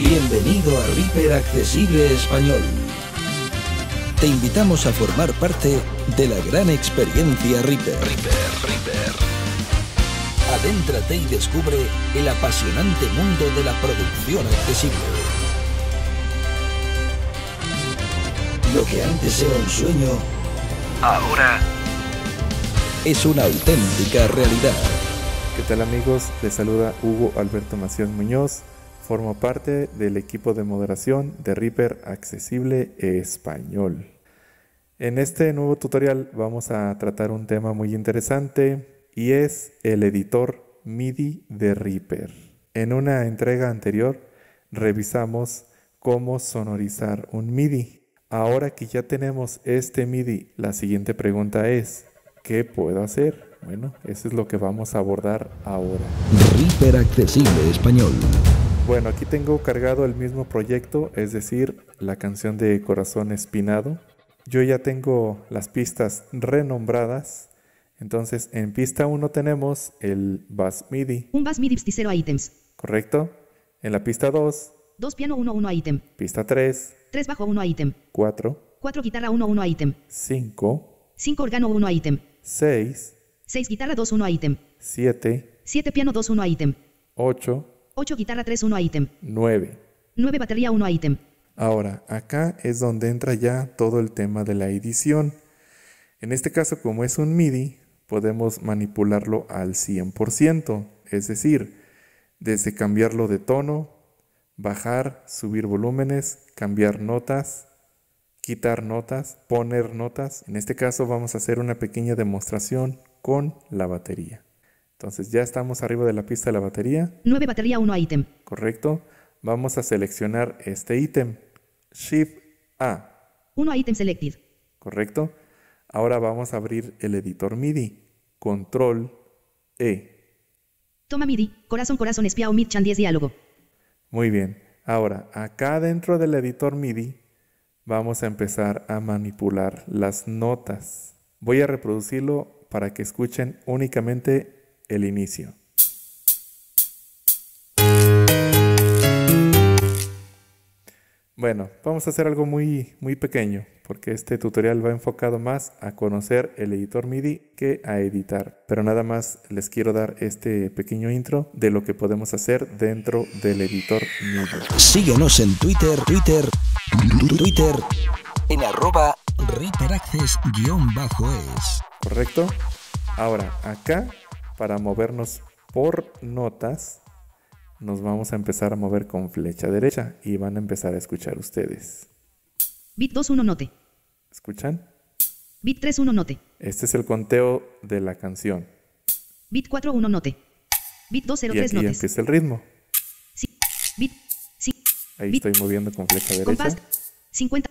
Bienvenido a Reaper Accesible Español. Te invitamos a formar parte de la gran experiencia Reaper. Reaper, Reaper. Adéntrate y descubre el apasionante mundo de la producción accesible. Lo que antes era un sueño, ahora es una auténtica realidad. ¿Qué tal amigos? Les saluda Hugo Alberto Macías Muñoz. Formo parte del equipo de moderación de Reaper Accesible Español. En este nuevo tutorial vamos a tratar un tema muy interesante y es el editor MIDI de Reaper. En una entrega anterior revisamos cómo sonorizar un MIDI. Ahora que ya tenemos este MIDI, la siguiente pregunta es, ¿qué puedo hacer? Bueno, eso es lo que vamos a abordar ahora. Reaper Accesible Español. Bueno, aquí tengo cargado el mismo proyecto, es decir, la canción de Corazón Espinado. Yo ya tengo las pistas renombradas. Entonces, en pista 1 tenemos el bass MIDI. Un bass MIDI 0 ítems. ¿Correcto? En la pista 2. 2 piano 1 1 ítem. Pista 3. 3 bajo 1 ítem. 4. 4 guitarra 1 1 ítem. 5. 5 órgano 1 ítem. 6. 6 guitarra 2 1 ítem. 7. 7 piano 2 1 ítem. 8. 8 guitarra 3 1 ítem. 9. 9 batería 1 ítem. Ahora, acá es donde entra ya todo el tema de la edición. En este caso, como es un MIDI, podemos manipularlo al 100%, es decir, desde cambiarlo de tono, bajar, subir volúmenes, cambiar notas, quitar notas, poner notas. En este caso vamos a hacer una pequeña demostración con la batería. Entonces ya estamos arriba de la pista de la batería. 9 batería 1 ítem. Correcto. Vamos a seleccionar este ítem. Shift A. 1 ítem selected. Correcto. Ahora vamos a abrir el editor MIDI. Control E. Toma MIDI, corazón corazón espiao mid chan 10 diálogo. Muy bien. Ahora, acá dentro del editor MIDI vamos a empezar a manipular las notas. Voy a reproducirlo para que escuchen únicamente el inicio. Bueno, vamos a hacer algo muy, muy pequeño, porque este tutorial va enfocado más a conocer el editor MIDI que a editar. Pero nada más les quiero dar este pequeño intro de lo que podemos hacer dentro del editor MIDI. Síguenos en Twitter, Twitter, Twitter, en arroba ReaperAccess-es. ¿Correcto? Ahora, acá para movernos por notas, nos vamos a empezar a mover con flecha derecha y van a empezar a escuchar ustedes. Bit 2 1 note. ¿Escuchan? Bit 3 1 note. Este es el conteo de la canción. Bit 4 1 note. Bit 2 0 y 3 aquí empieza el ritmo. Sí. Bit. Sí. Ahí Bit. estoy moviendo con flecha derecha. Compás. 50.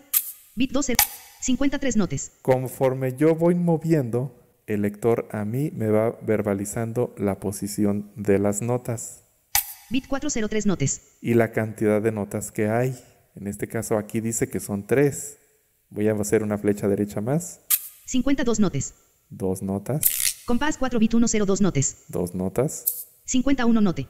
Bit 2 0. 53 notes. Conforme yo voy moviendo, el lector a mí me va verbalizando la posición de las notas Bit 403 notes. y la cantidad de notas que hay. En este caso aquí dice que son tres. Voy a hacer una flecha derecha más. 52 notes. Dos notas. Compás 4 bit 102 notes. Dos notas. 51 note.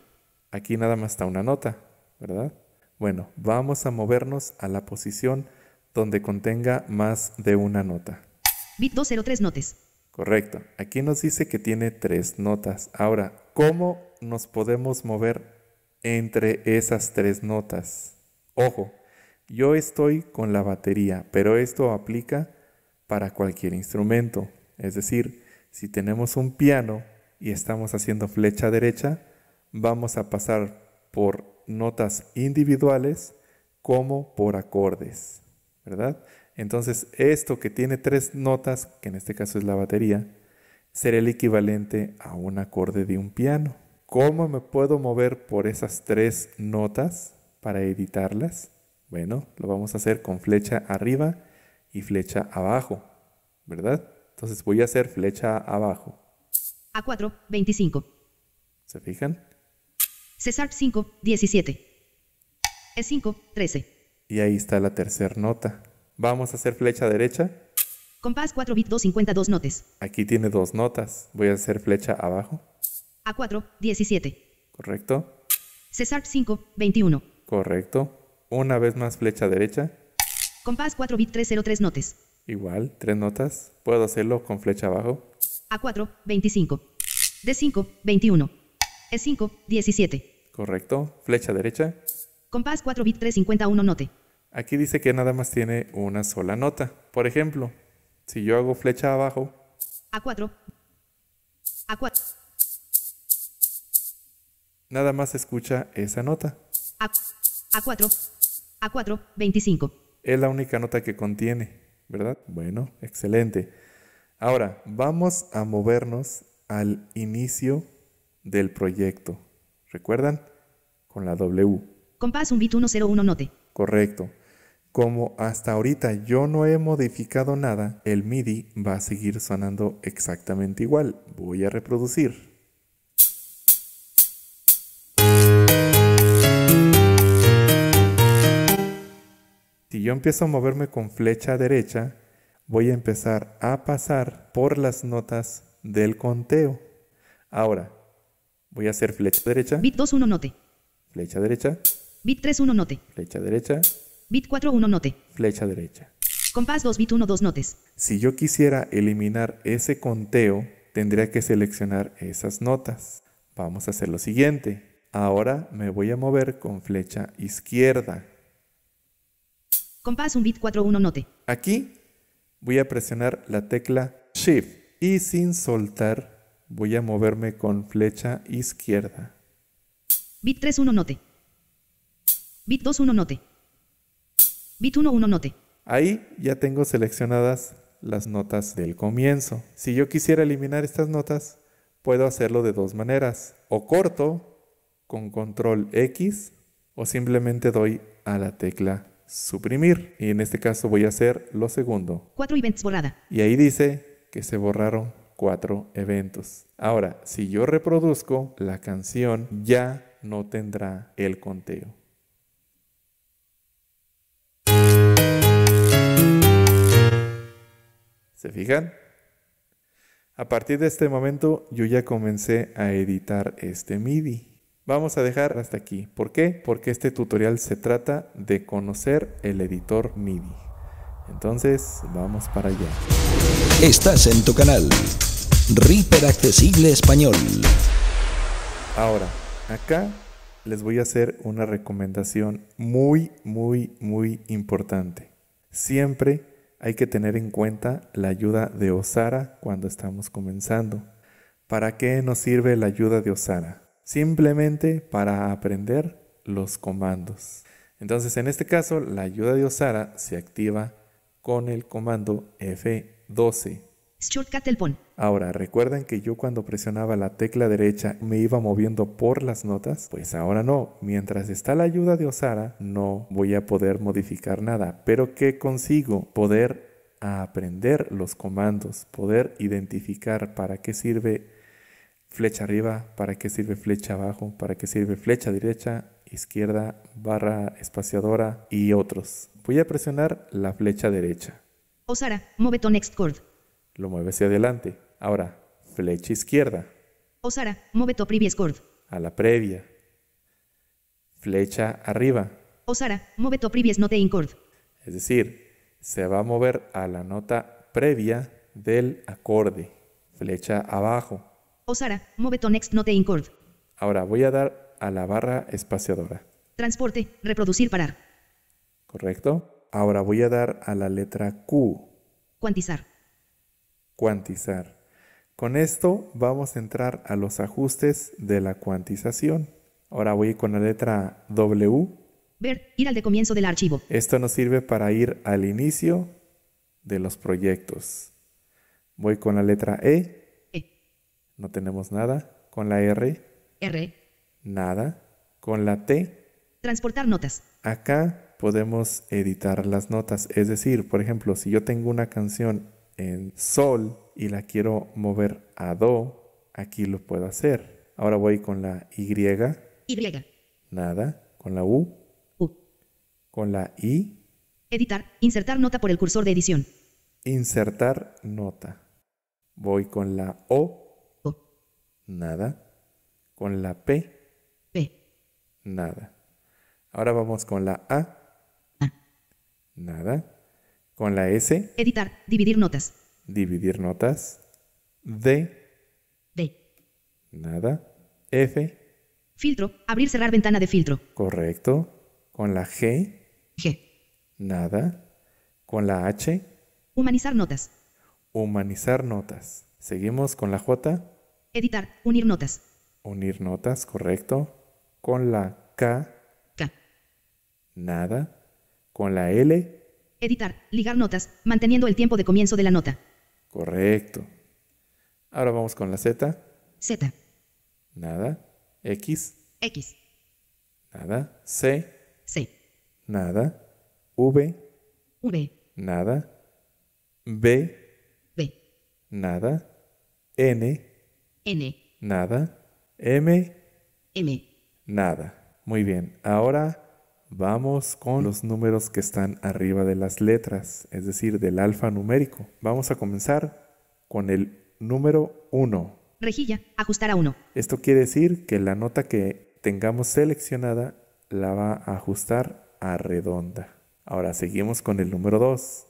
Aquí nada más está una nota, ¿verdad? Bueno, vamos a movernos a la posición donde contenga más de una nota. Bit 203 notes. Correcto. Aquí nos dice que tiene tres notas. Ahora, ¿cómo nos podemos mover entre esas tres notas? Ojo, yo estoy con la batería, pero esto aplica para cualquier instrumento. Es decir, si tenemos un piano y estamos haciendo flecha derecha, vamos a pasar por notas individuales como por acordes, ¿verdad? Entonces, esto que tiene tres notas, que en este caso es la batería, será el equivalente a un acorde de un piano. ¿Cómo me puedo mover por esas tres notas para editarlas? Bueno, lo vamos a hacer con flecha arriba y flecha abajo, ¿verdad? Entonces voy a hacer flecha abajo. A4, 25. ¿Se fijan? Cesar 5, 17. E5, 13. Y ahí está la tercera nota. Vamos a hacer flecha derecha. Compás 4 bit 252 notes. Aquí tiene dos notas. Voy a hacer flecha abajo. A4, 17. ¿Correcto? Cesar 5, 21. Correcto. Una vez más flecha derecha. Compás 4 bit 303 notes. Igual, tres notas. Puedo hacerlo con flecha abajo. A4, 25. D5, 21. E5, 17. Correcto. Flecha derecha. Compás 4 bit 351 note. Aquí dice que nada más tiene una sola nota. Por ejemplo, si yo hago flecha abajo, A4. A4. nada más escucha esa nota. A, A4. A4, 25. Es la única nota que contiene, ¿verdad? Bueno, excelente. Ahora, vamos a movernos al inicio del proyecto. ¿Recuerdan? Con la W. Compás 1 bit 101 note. Correcto. Como hasta ahorita yo no he modificado nada, el MIDI va a seguir sonando exactamente igual. Voy a reproducir. Si yo empiezo a moverme con flecha derecha, voy a empezar a pasar por las notas del conteo. Ahora, voy a hacer flecha derecha, Bit 21 note. flecha derecha, Bit 31 note. flecha derecha, Bit 41 note. flecha derecha. Compás 2 bit 1 2 notes. Si yo quisiera eliminar ese conteo, tendría que seleccionar esas notas. Vamos a hacer lo siguiente. Ahora me voy a mover con flecha izquierda. Compás 1 bit 41 note. Aquí voy a presionar la tecla Shift y sin soltar voy a moverme con flecha izquierda. Bit 31 note. Bit 21 note. Bit 11 note. Ahí ya tengo seleccionadas las notas del comienzo. Si yo quisiera eliminar estas notas, puedo hacerlo de dos maneras. O corto con control X o simplemente doy a la tecla suprimir. Y en este caso voy a hacer lo segundo. 4 events borrada. Y ahí dice que se borraron cuatro eventos. Ahora, si yo reproduzco, la canción ya no tendrá el conteo. ¿Se fijan? A partir de este momento yo ya comencé a editar este MIDI. Vamos a dejar hasta aquí. ¿Por qué? Porque este tutorial se trata de conocer el editor MIDI. Entonces, vamos para allá. Estás en tu canal. Reaper Accesible Español. Ahora, acá les voy a hacer una recomendación muy, muy, muy importante. Siempre hay que tener en cuenta la ayuda de Osara cuando estamos comenzando. ¿Para qué nos sirve la ayuda de Osara? Simplemente para aprender los comandos. Entonces, en este caso, la ayuda de Osara se activa con el comando F12. Ahora, ¿recuerdan que yo cuando presionaba la tecla derecha me iba moviendo por las notas? Pues ahora no. Mientras está la ayuda de Osara, no voy a poder modificar nada. Pero ¿qué consigo? Poder aprender los comandos, poder identificar para qué sirve flecha arriba, para qué sirve flecha abajo, para qué sirve flecha derecha, izquierda, barra espaciadora y otros. Voy a presionar la flecha derecha. Osara, move to next chord. Lo mueve hacia adelante. Ahora, flecha izquierda, Osara, move to previous chord. a la previa. Flecha arriba, Osara, move to previous note in chord. es decir, se va a mover a la nota previa del acorde. Flecha abajo. Osara, move to next note in chord. Ahora voy a dar a la barra espaciadora, Transporte, reproducir parar. ¿correcto? Ahora voy a dar a la letra Q, Cuantizar. cuantizar. Con esto vamos a entrar a los ajustes de la cuantización. Ahora voy con la letra W. Ver, ir al de comienzo del archivo. Esto nos sirve para ir al inicio de los proyectos. Voy con la letra E, E, no tenemos nada. Con la R, R, nada. Con la T, transportar notas. acá podemos editar las notas. Es decir, por ejemplo, si yo tengo una canción en Sol y la quiero mover a Do, aquí lo puedo hacer. Ahora voy con la Y, Y, nada. Con la U, U. con la I, Editar, insertar nota por el cursor de edición. insertar nota. Voy con la O, O, nada. Con la P, P, nada. Ahora vamos con la A. A. Nada. Con la S, Editar. Dividir notas. Dividir notas. D, D. nada. F, Filtro. Abrir cerrar ventana de filtro. correcto. Con la G, G. nada. Con la H, Humanizar notas. humanizar notas. Seguimos con la J, Editar. Unir notas. unir notas, correcto. Con la K, K. nada. Con la L, Editar. Ligar notas. Manteniendo el tiempo de comienzo de la nota. Correcto. Ahora vamos con la Z, Z. nada. X, X. nada. C, C. nada. V, V. nada. B, B. nada. N, N. nada. M, M. nada. Muy bien. Ahora vamos con los números que están arriba de las letras, es decir, del alfanumérico. Vamos a comenzar con el número 1. Rejilla. Ajustar a 1. Esto quiere decir que la nota que tengamos seleccionada la va a ajustar a redonda. Ahora seguimos con el número 2.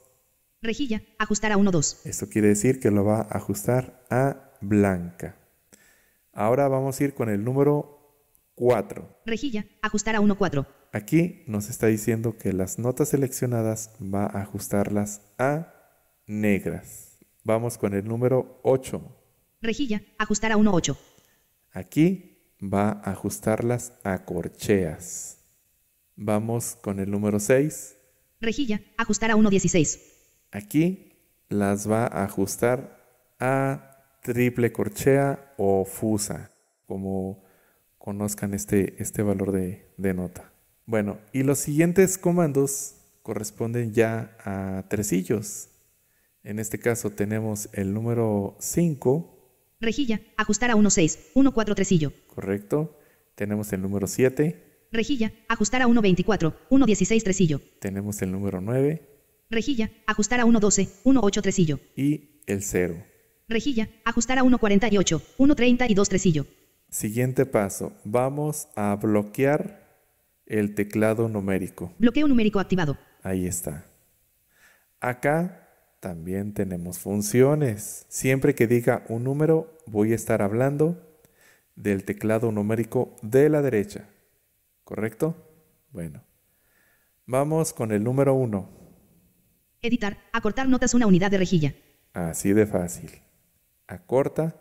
Rejilla. Ajustar a 1 2. Esto quiere decir que lo va a ajustar a blanca. Ahora vamos a ir con el número 4. Rejilla. Ajustar a 1 4. Aquí nos está diciendo que las notas seleccionadas va a ajustarlas a negras. Vamos con el número 8. Rejilla. Ajustar a 1 8. Aquí va a ajustarlas a corcheas. Vamos con el número 6. Rejilla. Ajustar a 1 16. Aquí las va a ajustar a triple corchea o fusa, como conozcan este, este valor de, de nota. Bueno, y los siguientes comandos corresponden ya a tresillos. En este caso tenemos el número 5, Rejilla. Ajustar a 1 6. 1 4 tresillo. ¿correcto? Tenemos el número 7, Rejilla. Ajustar a 1 24. 1 16 tresillo. tenemos el número 9 Rejilla. Ajustar a 1 12. 1 8 tresillo. y el 0. Rejilla. Ajustar a 1 48. 1 32 tresillo. Siguiente paso, vamos a bloquear el teclado numérico. Bloqueo numérico activado. Ahí está. Acá también tenemos funciones. Siempre que diga un número, voy a estar hablando del teclado numérico de la derecha. ¿Correcto? Bueno. Vamos con el número 1. Editar. Acortar notas una unidad de rejilla. Así de fácil. Acorta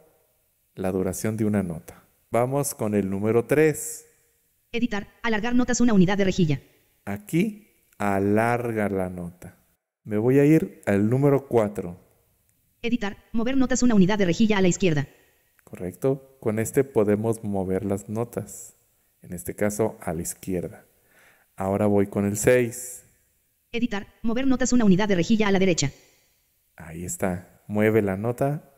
la duración de una nota. Vamos con el número 3. Editar. Alargar notas una unidad de rejilla. Aquí alarga la nota. Me voy a ir al número 4. Editar. Mover notas una unidad de rejilla a la izquierda. ¿Correcto? Con este podemos mover las notas. En este caso a la izquierda. Ahora voy con el 6. Editar. Mover notas una unidad de rejilla a la derecha. Ahí está. Mueve la nota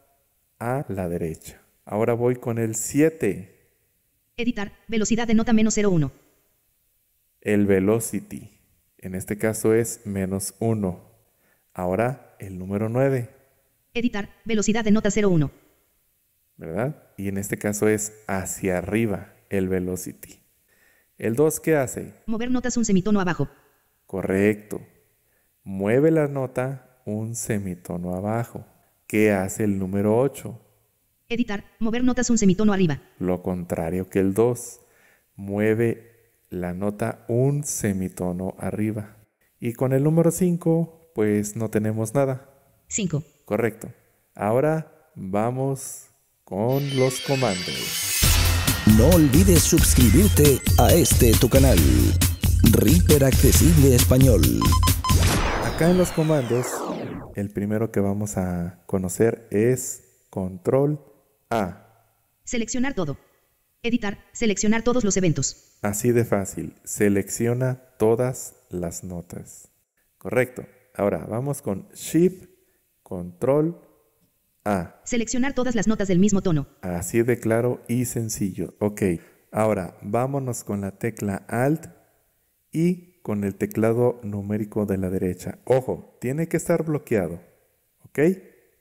a la derecha. Ahora voy con el 7. Editar. Velocidad de nota menos 01. El velocity. En este caso es menos 1. Ahora el número 9. Editar. Velocidad de nota 01. ¿Verdad? Y en este caso es hacia arriba el velocity. El 2, ¿qué hace? Mover notas un semitono abajo. Correcto. Mueve la nota un semitono abajo. ¿Qué hace el número 8? Editar. Mover notas un semitono arriba. Lo contrario que el 2. Mueve la nota un semitono arriba. Y con el número 5, pues no tenemos nada. 5. Correcto. Ahora vamos con los comandos. No olvides suscribirte a este tu canal. Reaper Accesible Español. Acá en los comandos, el primero que vamos a conocer es control A. Seleccionar todo. Editar. Seleccionar todos los eventos. Así de fácil. Selecciona todas las notas. Correcto. Ahora vamos con Shift, Control A. Seleccionar todas las notas del mismo tono. Así de claro y sencillo. Ok. Ahora vámonos con la tecla Alt y con el teclado numérico de la derecha. Ojo, tiene que estar bloqueado. ¿Ok?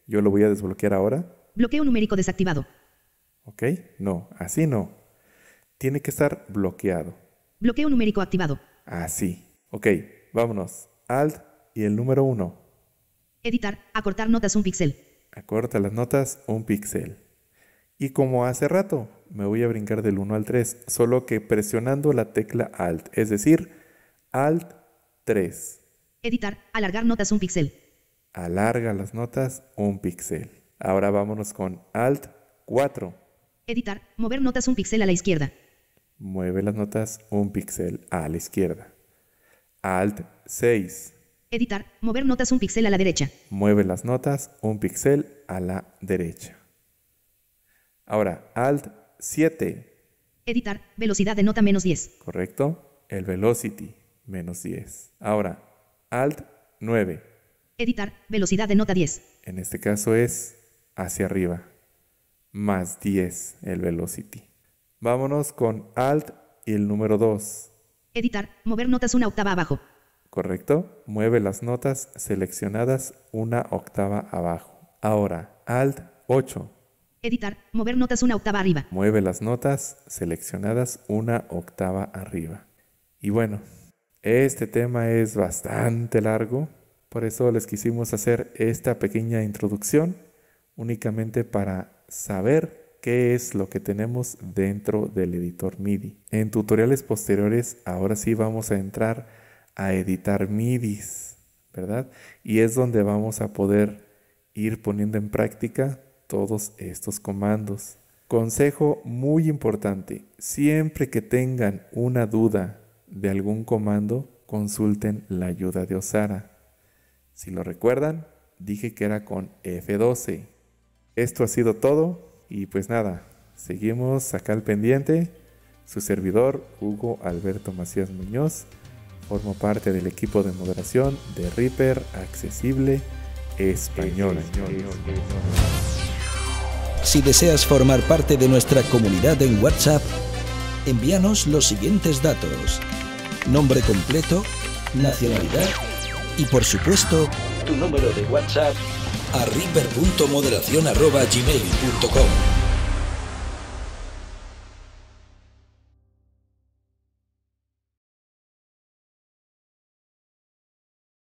Yo lo voy a desbloquear ahora. Bloqueo numérico desactivado. ¿Ok? No, así no. Tiene que estar bloqueado. Bloqueo numérico activado. Así. Ok, vámonos. Alt y el número 1. Editar, acortar notas un píxel. Acorta las notas un píxel. Y como hace rato, me voy a brincar del 1 al 3, solo que presionando la tecla Alt, es decir, Alt 3. Editar, alargar notas un píxel. Alarga las notas un píxel. Ahora vámonos con Alt 4. Editar, mover notas un píxel a la izquierda. Mueve las notas un píxel a la izquierda. Alt 6. Editar, mover notas un píxel a la derecha. Mueve las notas un píxel a la derecha. Ahora, Alt 7. Editar, velocidad de nota menos 10. ¿Correcto? El velocity menos 10. Ahora, Alt 9. Editar, velocidad de nota 10. En este caso es hacia arriba. Más 10 el velocity. Vámonos con Alt y el número 2. Editar, mover notas una octava abajo. ¿Correcto? Mueve las notas seleccionadas una octava abajo. Ahora, Alt 8. Editar, mover notas una octava arriba. Mueve las notas seleccionadas una octava arriba. Y bueno, este tema es bastante largo, por eso les quisimos hacer esta pequeña introducción únicamente para saber qué es lo que tenemos dentro del editor MIDI. En tutoriales posteriores ahora sí vamos a entrar a editar MIDIs, ¿verdad? Y es donde vamos a poder ir poniendo en práctica todos estos comandos. Consejo muy importante, siempre que tengan una duda de algún comando, consulten la ayuda de Osara. Si lo recuerdan, dije que era con F12. Esto ha sido todo y pues nada, seguimos acá al pendiente. Su servidor, Hugo Alberto Macías Muñoz, formo parte del equipo de moderación de Reaper Accesible Español. Si deseas formar parte de nuestra comunidad en WhatsApp, envíanos los siguientes datos. Nombre completo, nacionalidad y por supuesto tu número de WhatsApp a reaper.moderación.gmail.com